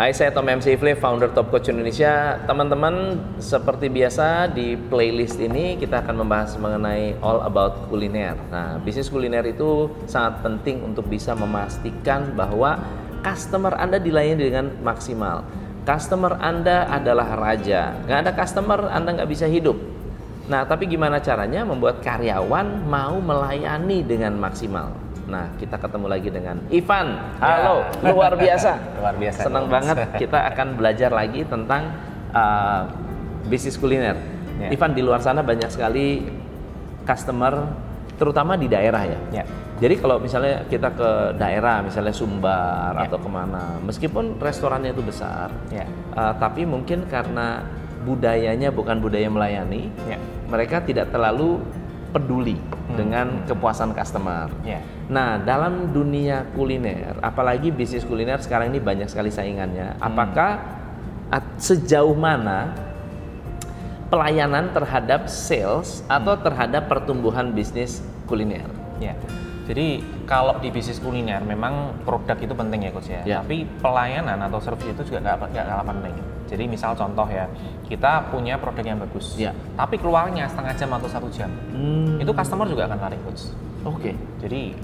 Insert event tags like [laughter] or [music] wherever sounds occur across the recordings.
Hai, saya Tom MC Flip, founder Top Coach Indonesia. Teman-teman, seperti biasa di playlist ini kita akan membahas mengenai all about kuliner. Nah, bisnis kuliner itu sangat penting untuk bisa memastikan bahwa customer Anda dilayani dengan maksimal. Customer Anda adalah raja. Nggak ada customer, Anda nggak bisa hidup. Nah, tapi gimana caranya membuat karyawan mau melayani dengan maksimal? Nah, kita ketemu lagi dengan Ivan. Halo, ya. luar biasa. [laughs] luar biasa. Senang banget [laughs] kita akan belajar lagi tentang uh, bisnis kuliner. Ya. Ivan di luar sana banyak sekali customer terutama di daerah ya. ya. Jadi kalau misalnya kita ke daerah, misalnya Sumbar ya. atau ke mana, meskipun restorannya itu besar, ya. uh, tapi mungkin karena budayanya bukan budaya melayani, ya. mereka tidak terlalu peduli hmm. dengan kepuasan customer. Yeah. Nah, dalam dunia kuliner, apalagi bisnis kuliner sekarang ini banyak sekali saingannya. Hmm. Apakah sejauh mana pelayanan terhadap sales atau hmm. terhadap pertumbuhan bisnis kuliner? Yeah. Jadi kalau di bisnis kuliner memang produk itu penting ya coach ya. Yeah. Tapi pelayanan atau service itu juga nggak kalah penting. Jadi misal contoh ya, kita punya produk yang bagus, ya. tapi keluarnya setengah jam atau satu jam, hmm. itu customer juga akan lari coach. Oke. Okay. Jadi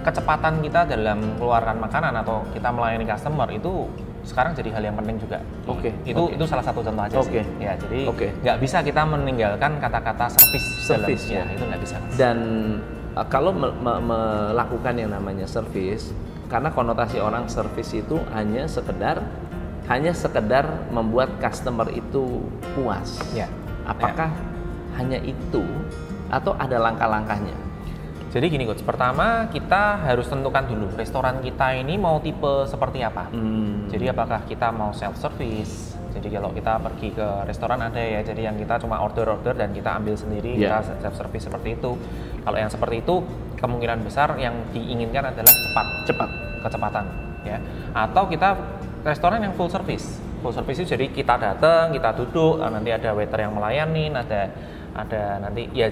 kecepatan kita dalam mengeluarkan makanan atau kita melayani customer itu sekarang jadi hal yang penting juga. Oke. Okay. Itu okay. itu salah satu contoh aja okay. sih. Ya, jadi nggak okay. bisa kita meninggalkan kata-kata service. Service ya. ya, itu nggak bisa. Dan uh, kalau me me melakukan yang namanya service, karena konotasi orang service itu hanya sekedar hanya sekedar membuat customer itu puas. Ya. Apakah ya. hanya itu atau ada langkah-langkahnya? Jadi gini coach, pertama kita harus tentukan dulu restoran kita ini mau tipe seperti apa. Hmm. Jadi apakah kita mau self service? Jadi kalau kita pergi ke restoran ada ya, jadi yang kita cuma order-order dan kita ambil sendiri, yeah. kita self service seperti itu. Kalau yang seperti itu kemungkinan besar yang diinginkan adalah cepat, cepat, kecepatan ya. Atau kita restoran yang full service. Full service itu jadi kita datang, kita duduk, eh, nanti ada waiter yang melayani, ada ada nanti ya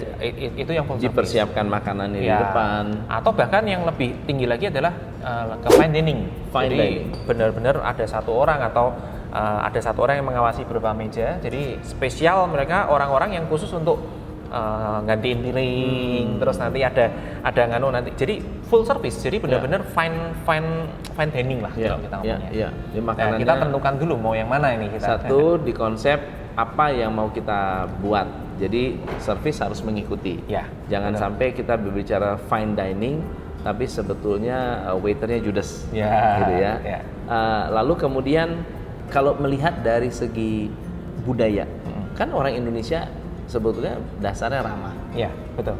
itu yang full dipersiapkan service. makanan di ya, depan. Atau bahkan yang lebih tinggi lagi adalah uh, ke fine dining. Fine jadi benar-benar ada satu orang atau uh, ada satu orang yang mengawasi beberapa meja. Jadi spesial mereka orang-orang yang khusus untuk uh, gantiin piring hmm. terus nanti ada ada nganu nanti jadi full service jadi benar-benar yeah. fine fine fine dining lah yeah. kalau kita ngomongnya. Yeah. Yeah. nah, kita tentukan dulu mau yang mana ini kita. Satu di konsep apa yang mau kita buat. Jadi service harus mengikuti. Ya. Jangan sampai kita berbicara fine dining tapi sebetulnya uh, waiternya judes. Ya. Gitu ya. ya. Uh, lalu kemudian kalau melihat dari segi budaya, hmm. kan orang Indonesia sebetulnya dasarnya ramah. Iya, betul.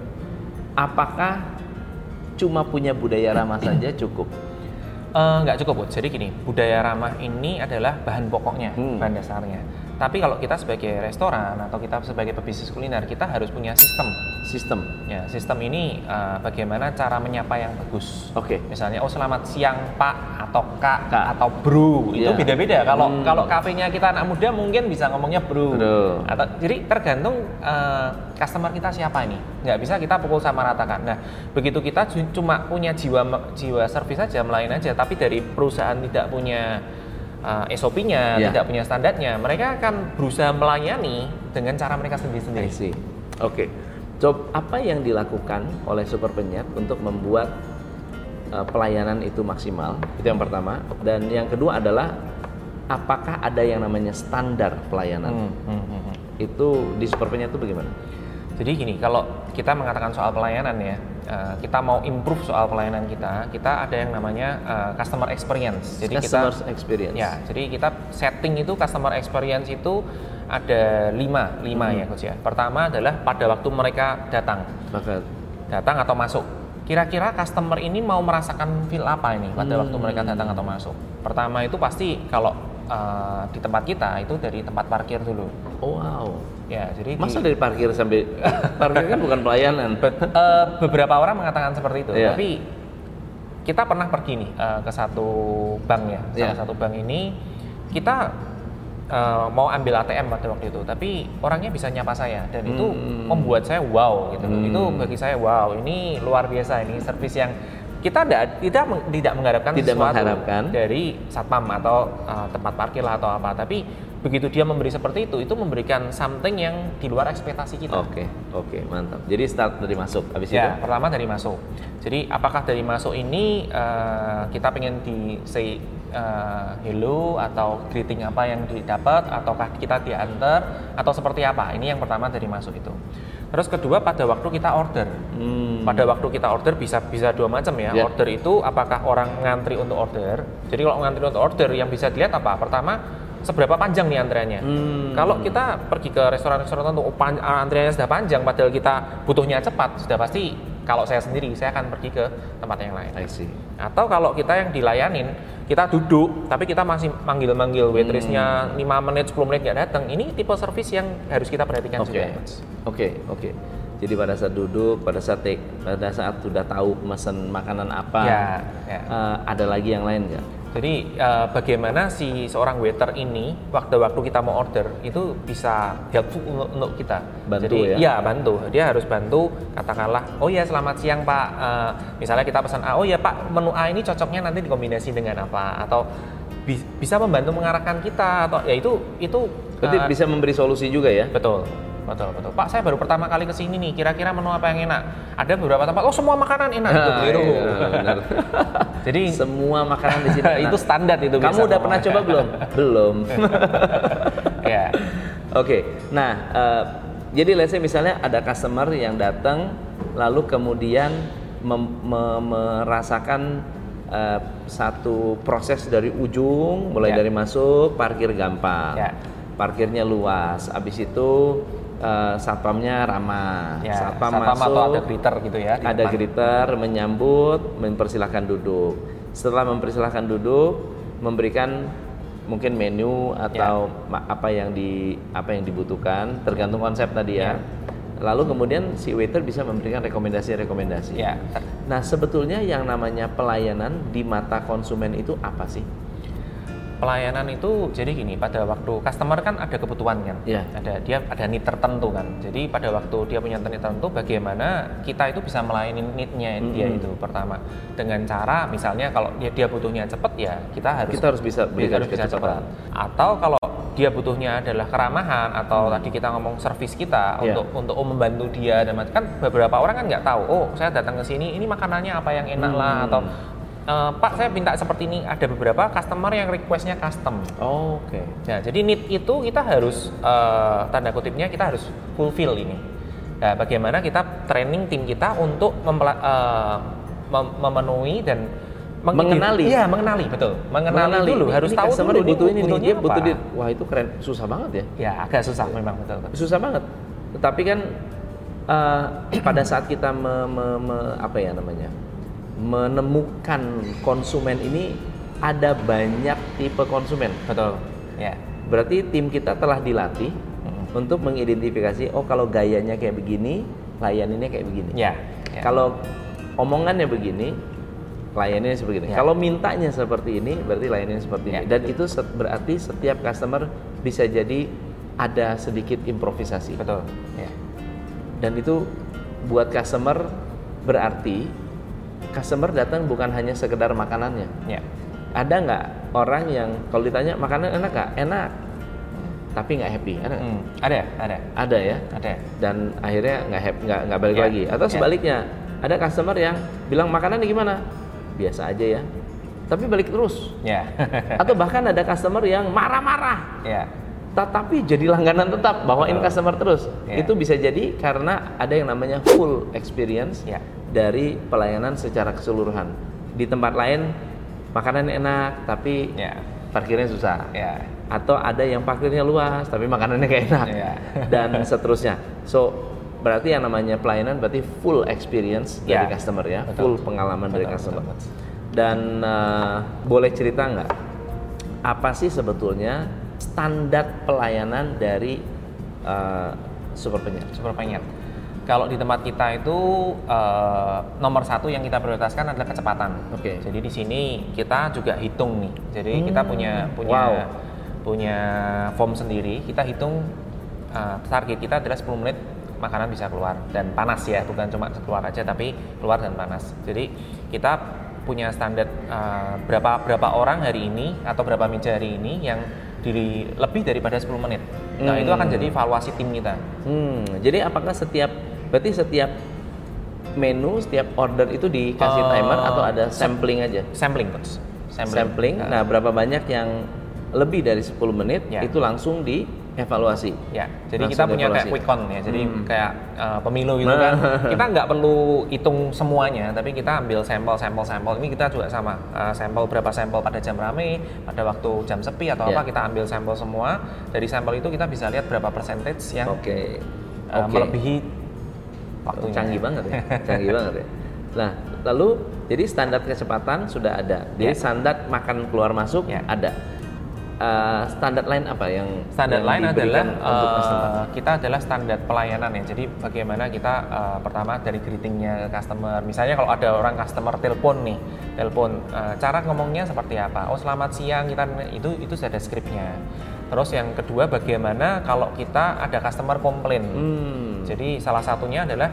Apakah cuma punya budaya ramah saja cukup? Uh, nggak cukup, Bu. Jadi gini, budaya ramah ini adalah bahan pokoknya, hmm. bahan dasarnya. Tapi kalau kita sebagai restoran atau kita sebagai pebisnis kuliner, kita harus punya sistem. Sistem. Ya, sistem ini uh, bagaimana cara menyapa yang bagus. Oke. Okay. Misalnya, oh selamat siang Pak atau Kak, Kak. atau Bro. Itu iya. beda-beda. Kalau hmm. kalau kafenya kita anak muda mungkin bisa ngomongnya Bro. Bro. Atau jadi tergantung uh, customer kita siapa ini. Nggak bisa kita pukul sama ratakan. Nah, begitu kita cuma punya jiwa jiwa servis saja, melayani aja, tapi dari perusahaan tidak punya uh, eh, SOP-nya, yeah. tidak punya standarnya, mereka akan berusaha melayani dengan cara mereka sendiri-sendiri. Oke. Okay. Coba apa yang dilakukan oleh Super Penyet untuk membuat uh, pelayanan itu maksimal? Itu yang pertama. Dan yang kedua adalah apakah ada yang namanya standar pelayanan? Hmm, hmm, hmm. hmm. Itu di Super Penyet itu bagaimana? Jadi gini, kalau kita mengatakan soal pelayanan ya, uh, kita mau improve soal pelayanan kita, kita ada yang namanya uh, customer experience. Jadi customer kita, experience. Ya, jadi kita setting itu customer experience itu ada lima, lima hmm. ya coach ya. Pertama adalah pada waktu mereka datang, Maka. datang atau masuk. Kira-kira customer ini mau merasakan feel apa ini pada hmm. waktu mereka datang atau masuk? Pertama itu pasti kalau uh, di tempat kita itu dari tempat parkir dulu. Oh, wow. Ya, jadi masa di... dari parkir sampai parkir kan bukan pelayanan. Be [laughs] uh, beberapa orang mengatakan seperti itu, yeah. tapi kita pernah pergi nih uh, ke satu bank ya, salah yeah. satu bank ini kita uh, mau ambil ATM pada waktu itu, tapi orangnya bisa nyapa saya dan hmm. itu membuat saya wow gitu Hmm. Itu bagi saya wow, ini luar biasa ini servis yang kita tidak tidak tidak mengharapkan tidak sesuatu mengharapkan. dari satpam atau uh, tempat parkir lah atau apa, tapi begitu dia memberi seperti itu, itu memberikan something yang di luar ekspektasi kita. Oke, oke, mantap. Jadi start dari masuk, habis ya, itu? pertama dari masuk. Jadi apakah dari masuk ini uh, kita pengen di say uh, hello atau greeting apa yang didapat, ataukah kita diantar atau seperti apa? Ini yang pertama dari masuk itu. Terus kedua pada waktu kita order. Hmm. Pada waktu kita order bisa bisa dua macam ya. Yeah. Order itu apakah orang ngantri untuk order. Jadi kalau ngantri untuk order yang bisa dilihat apa? Pertama seberapa panjang nih antriannya. Hmm. Kalau kita pergi ke restoran-restoran tertentu, oh, antriannya sudah panjang, padahal kita butuhnya cepat, sudah pasti kalau saya sendiri saya akan pergi ke tempat yang lain. I see. Atau kalau kita yang dilayanin, kita duduk, tapi kita masih manggil-manggil waitressnya hmm. 5 menit, 10 menit nggak datang. Ini tipe service yang harus kita perhatikan okay. juga. Oke, okay, oke. Okay. Jadi pada saat duduk, pada saat take, pada saat sudah tahu pesan makanan apa, ya, ya. Uh, ada lagi yang lain nggak? Jadi uh, bagaimana si seorang waiter ini waktu-waktu kita mau order itu bisa helpful untuk, untuk kita. Bantu Jadi, ya? Iya bantu. Dia harus bantu. Katakanlah, oh ya selamat siang Pak. Uh, misalnya kita pesan A, oh ya Pak menu A ini cocoknya nanti dikombinasi dengan apa? Atau bi bisa membantu mengarahkan kita atau ya itu itu. Berarti uh, bisa memberi solusi juga ya? Betul betul betul. Pak saya baru pertama kali ke sini nih. Kira-kira menu apa yang enak? Ada beberapa tempat. Oh semua makanan enak. Itu keliru. iya, [laughs] jadi semua makanan di sini [laughs] itu standar itu kamu udah pernah coba belum? [laughs] Belum. Ya. Oke okay. nah uh, jadi let's say misalnya ada customer yang datang lalu kemudian merasakan uh, satu proses dari ujung mulai ya. dari masuk parkir gampang. Ya. parkirnya luas. Abis itu uh, satpamnya ramah. Ya, satpam, satpam masuk, atau ada greeter gitu ya. Ada depan. greeter menyambut, mempersilahkan duduk. Setelah mempersilahkan duduk, memberikan mungkin menu atau ya. apa yang di apa yang dibutuhkan, tergantung konsep tadi ya. ya. Lalu kemudian si waiter bisa memberikan rekomendasi-rekomendasi. Ya. Nah, sebetulnya yang namanya pelayanan di mata konsumen itu apa sih? Pelayanan itu jadi gini pada waktu customer kan ada kebutuhan kan yeah. ada dia ada need tertentu kan jadi pada waktu dia punya need tertentu bagaimana kita itu bisa melayani neednya mm-hmm. dia itu pertama dengan cara misalnya kalau dia dia butuhnya cepat ya kita harus kita harus bisa kita harus bisa cepat atau kalau dia butuhnya adalah keramahan atau hmm. tadi kita ngomong servis kita yeah. untuk untuk membantu dia dan kan beberapa orang kan nggak tahu oh saya datang ke sini ini makanannya apa yang enak hmm. lah atau uh, Pak saya minta seperti ini ada beberapa customer yang requestnya custom. Oh, Oke. Okay. Nah, jadi need itu kita harus uh, tanda kutipnya kita harus fulfill ini. Nah, bagaimana kita training tim kita untuk uh, mem memenuhi dan mengenali. Iya, mengenali, betul. Mengenali, mengenali dulu, ini, harus ini tahu dulu butuh ini, butuhnya dia butuh dia. Wah, itu keren. Susah banget ya. Ya, agak susah memang betul. Susah banget. Tetapi kan uh, [clears throat] pada saat kita me, me, me, apa ya namanya? Menemukan konsumen ini ada banyak tipe konsumen. Betul. Ya. Berarti tim kita telah dilatih hmm. untuk mengidentifikasi oh kalau gayanya kayak begini, layaninnya kayak begini. Ya. ya. Kalau omongannya begini, layaninnya seperti ini. Ya. Kalau mintanya seperti ini, berarti layaninnya seperti ya. ini. Dan itu berarti setiap customer bisa jadi ada sedikit improvisasi. Betul. Ya. Dan itu buat customer berarti customer datang bukan hanya sekedar makanannya. Ya. Ada nggak orang yang kalau ditanya makanan enak nggak? Enak. Tapi nggak happy. Ada. Hmm. Ada, ada. Ada ya. Ada. Dan akhirnya nggak happy, nggak nggak balik ya. lagi. Atau ya. sebaliknya, ada customer yang bilang makanan gimana? Biasa aja ya. Tapi balik terus. Ya. [laughs] Atau bahkan ada customer yang marah-marah. Ya tetapi jadi langganan tetap bawain customer terus yeah. itu bisa jadi karena ada yang namanya full experience yeah dari pelayanan secara keseluruhan. Di tempat lain makanan enak tapi yeah. parkirnya susah. Yeah. Atau ada yang parkirnya luas tapi makanannya gak enak yeah. [laughs] dan seterusnya. So berarti yang namanya pelayanan berarti full experience yeah. dari customer ya, betul. full pengalaman betul, dari customer. Betul, betul. Dan uh, boleh cerita nggak apa sih sebetulnya standar pelayanan dari uh, super penyet? Super penyet kalau di tempat kita itu uh, nomor satu yang kita prioritaskan adalah kecepatan. Oke. Okay. Jadi di sini kita juga hitung nih. Jadi hmm. kita punya punya wow. punya form sendiri. Kita hitung uh, target kita adalah 10 menit makanan bisa keluar dan panas ya bukan cuma keluar aja tapi keluar dan panas jadi kita punya standar uh, berapa berapa orang hari ini atau berapa meja hari ini yang diri lebih daripada 10 menit nah hmm. itu akan jadi evaluasi tim kita hmm. jadi apakah setiap berarti setiap menu setiap order itu dikasih uh, timer atau ada sampling aja sampling coach sampling, sampling. nah berapa banyak yang lebih dari 10 menit ya. itu langsung di evaluasi. Ya, jadi Langsung kita punya evaluasi. kayak quick count ya. Jadi hmm. kayak uh, pemilu gitu kan. [laughs] kita nggak perlu hitung semuanya, tapi kita ambil sampel, sampel, sampel. Ini kita juga sama. Uh, sampel berapa sampel pada jam rame, pada waktu jam sepi atau yeah. apa kita ambil sampel semua. Dari sampel itu kita bisa lihat berapa percentage yang okay. Uh, okay. melebihi waktunya. Canggih banget ya. [laughs] Canggih banget ya. Nah, lalu jadi standar kecepatan sudah ada. Jadi yeah. standar makan keluar masuk yeah. ada uh, standar lain apa yang standar lain adalah uh, kita adalah standar pelayanan ya jadi bagaimana kita uh, pertama dari greetingnya ke customer misalnya kalau ada orang customer telepon nih telepon uh, cara ngomongnya seperti apa oh selamat siang kita itu itu sudah ada skripnya terus yang kedua bagaimana kalau kita ada customer komplain hmm. Jadi salah satunya adalah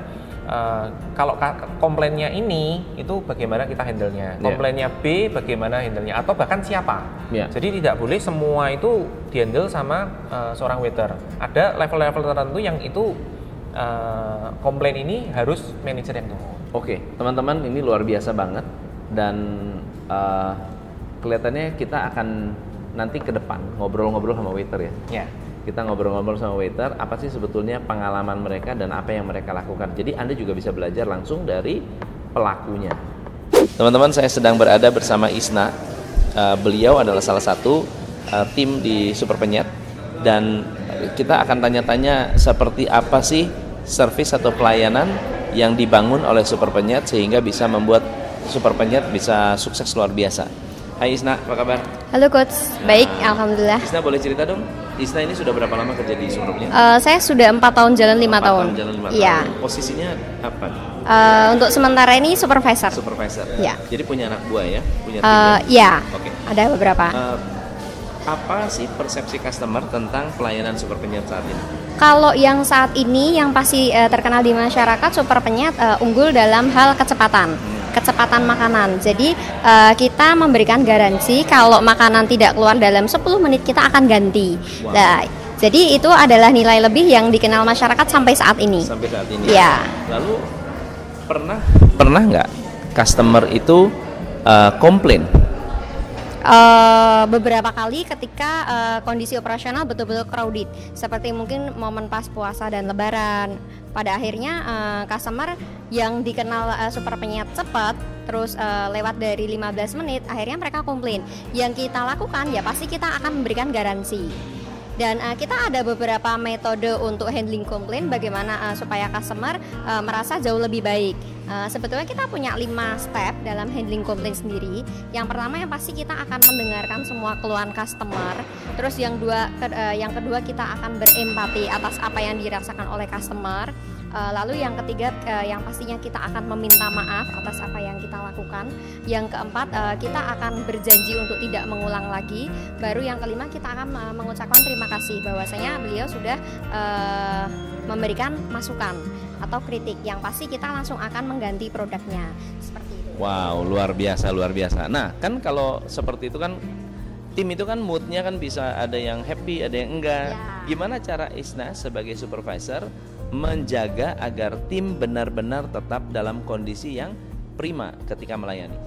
Uh, kalau komplainnya ini itu bagaimana kita handle-nya, yeah. komplainnya B bagaimana handle-nya, atau bahkan siapa. Yeah. Jadi tidak boleh semua itu dihandle sama uh, seorang waiter. Ada level-level tertentu yang itu uh, komplain ini harus manajer yang tunggu. Oke, okay. teman-teman ini luar biasa banget dan uh, kelihatannya kita akan nanti ke depan ngobrol-ngobrol sama waiter ya. Yeah kita ngobrol-ngobrol sama waiter apa sih sebetulnya pengalaman mereka dan apa yang mereka lakukan. Jadi Anda juga bisa belajar langsung dari pelakunya. Teman-teman, saya sedang berada bersama Isna. Uh, beliau adalah salah satu uh, tim di Super Penyet dan kita akan tanya-tanya seperti apa sih service atau pelayanan yang dibangun oleh Super Penyet sehingga bisa membuat Super Penyet bisa sukses luar biasa. Hai Isna, apa kabar? Halo coach, baik, uh, alhamdulillah. Isna boleh cerita dong? Isna ini sudah berapa lama kerja di Supernya? Uh, saya sudah empat tahun jalan lima tahun. tahun jalan lima iya. tahun. Posisinya apa? Uh, untuk sementara ini supervisor. Supervisor. Iya. Jadi punya anak buah ya? Punya tim uh, ya? Iya. Oke. Okay. Ada beberapa. Uh, apa sih persepsi customer tentang pelayanan super penyet saat ini? Kalau yang saat ini yang pasti uh, terkenal di masyarakat super penyet uh, unggul dalam hal kecepatan. Hmm kecepatan makanan. Jadi uh, kita memberikan garansi kalau makanan tidak keluar dalam 10 menit kita akan ganti. Wow. Nah, jadi itu adalah nilai lebih yang dikenal masyarakat sampai saat ini. Sampai saat ini. Ya. Lalu pernah pernah nggak customer itu uh, komplain Uh, beberapa kali ketika uh, kondisi operasional betul-betul crowded, seperti mungkin momen pas puasa dan lebaran. Pada akhirnya uh, customer yang dikenal uh, super penyet cepat, terus uh, lewat dari 15 menit, akhirnya mereka komplain. Yang kita lakukan ya pasti kita akan memberikan garansi dan uh, kita ada beberapa metode untuk handling komplain bagaimana uh, supaya customer uh, merasa jauh lebih baik. Uh, sebetulnya kita punya lima step dalam handling komplain sendiri. Yang pertama yang pasti kita akan mendengarkan semua keluhan customer. Terus yang dua, ke, uh, yang kedua kita akan berempati atas apa yang dirasakan oleh customer. Uh, lalu yang ketiga uh, yang pastinya kita akan meminta maaf atas apa yang kita lakukan. Yang keempat uh, kita akan berjanji untuk tidak mengulang lagi. Baru yang kelima kita akan uh, mengucapkan terima kasih bahwasanya beliau sudah uh, memberikan masukan atau kritik. Yang pasti kita langsung akan mengganti produknya seperti itu. Wow, luar biasa luar biasa. Nah, kan kalau seperti itu kan tim itu kan moodnya kan bisa ada yang happy, ada yang enggak. Ya. Gimana cara Isna sebagai supervisor menjaga agar tim benar-benar tetap dalam kondisi yang prima ketika melayani.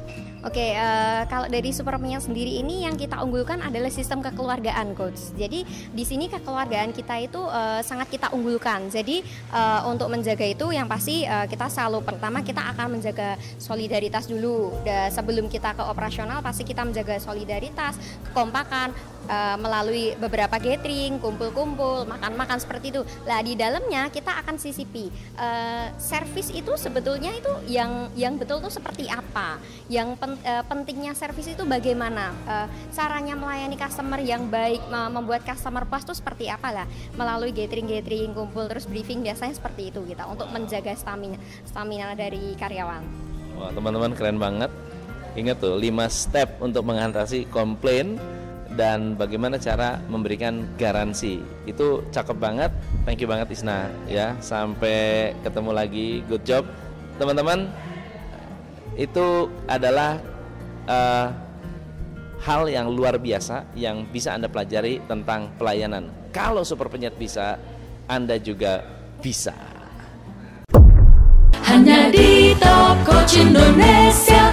Oke, uh, kalau dari Supermenya sendiri ini yang kita unggulkan adalah sistem kekeluargaan, coach. Jadi di sini kekeluargaan kita itu uh, sangat kita unggulkan. Jadi uh, untuk menjaga itu yang pasti uh, kita selalu pertama kita akan menjaga solidaritas dulu. Dan sebelum kita ke operasional pasti kita menjaga solidaritas, kekompakan, uh, melalui beberapa gathering, kumpul-kumpul, makan-makan seperti itu. Lah di dalamnya kita akan CCP. Uh, eh, service itu sebetulnya itu yang yang betul tuh seperti apa? Yang pen, uh, pentingnya service itu bagaimana? Uh, caranya melayani customer yang baik, membuat customer puas itu seperti apa lah? Melalui gathering-gathering, kumpul terus briefing biasanya seperti itu kita untuk menjaga stamina stamina dari karyawan. Wah, teman-teman keren banget. Ingat tuh 5 step untuk mengatasi komplain dan bagaimana cara memberikan garansi. Itu cakep banget. Thank you banget Isna ya. Sampai ketemu lagi. Good job. Teman-teman, itu adalah uh, hal yang luar biasa yang bisa Anda pelajari tentang pelayanan. Kalau super penyet bisa, Anda juga bisa. Hanya di Coach Indonesia.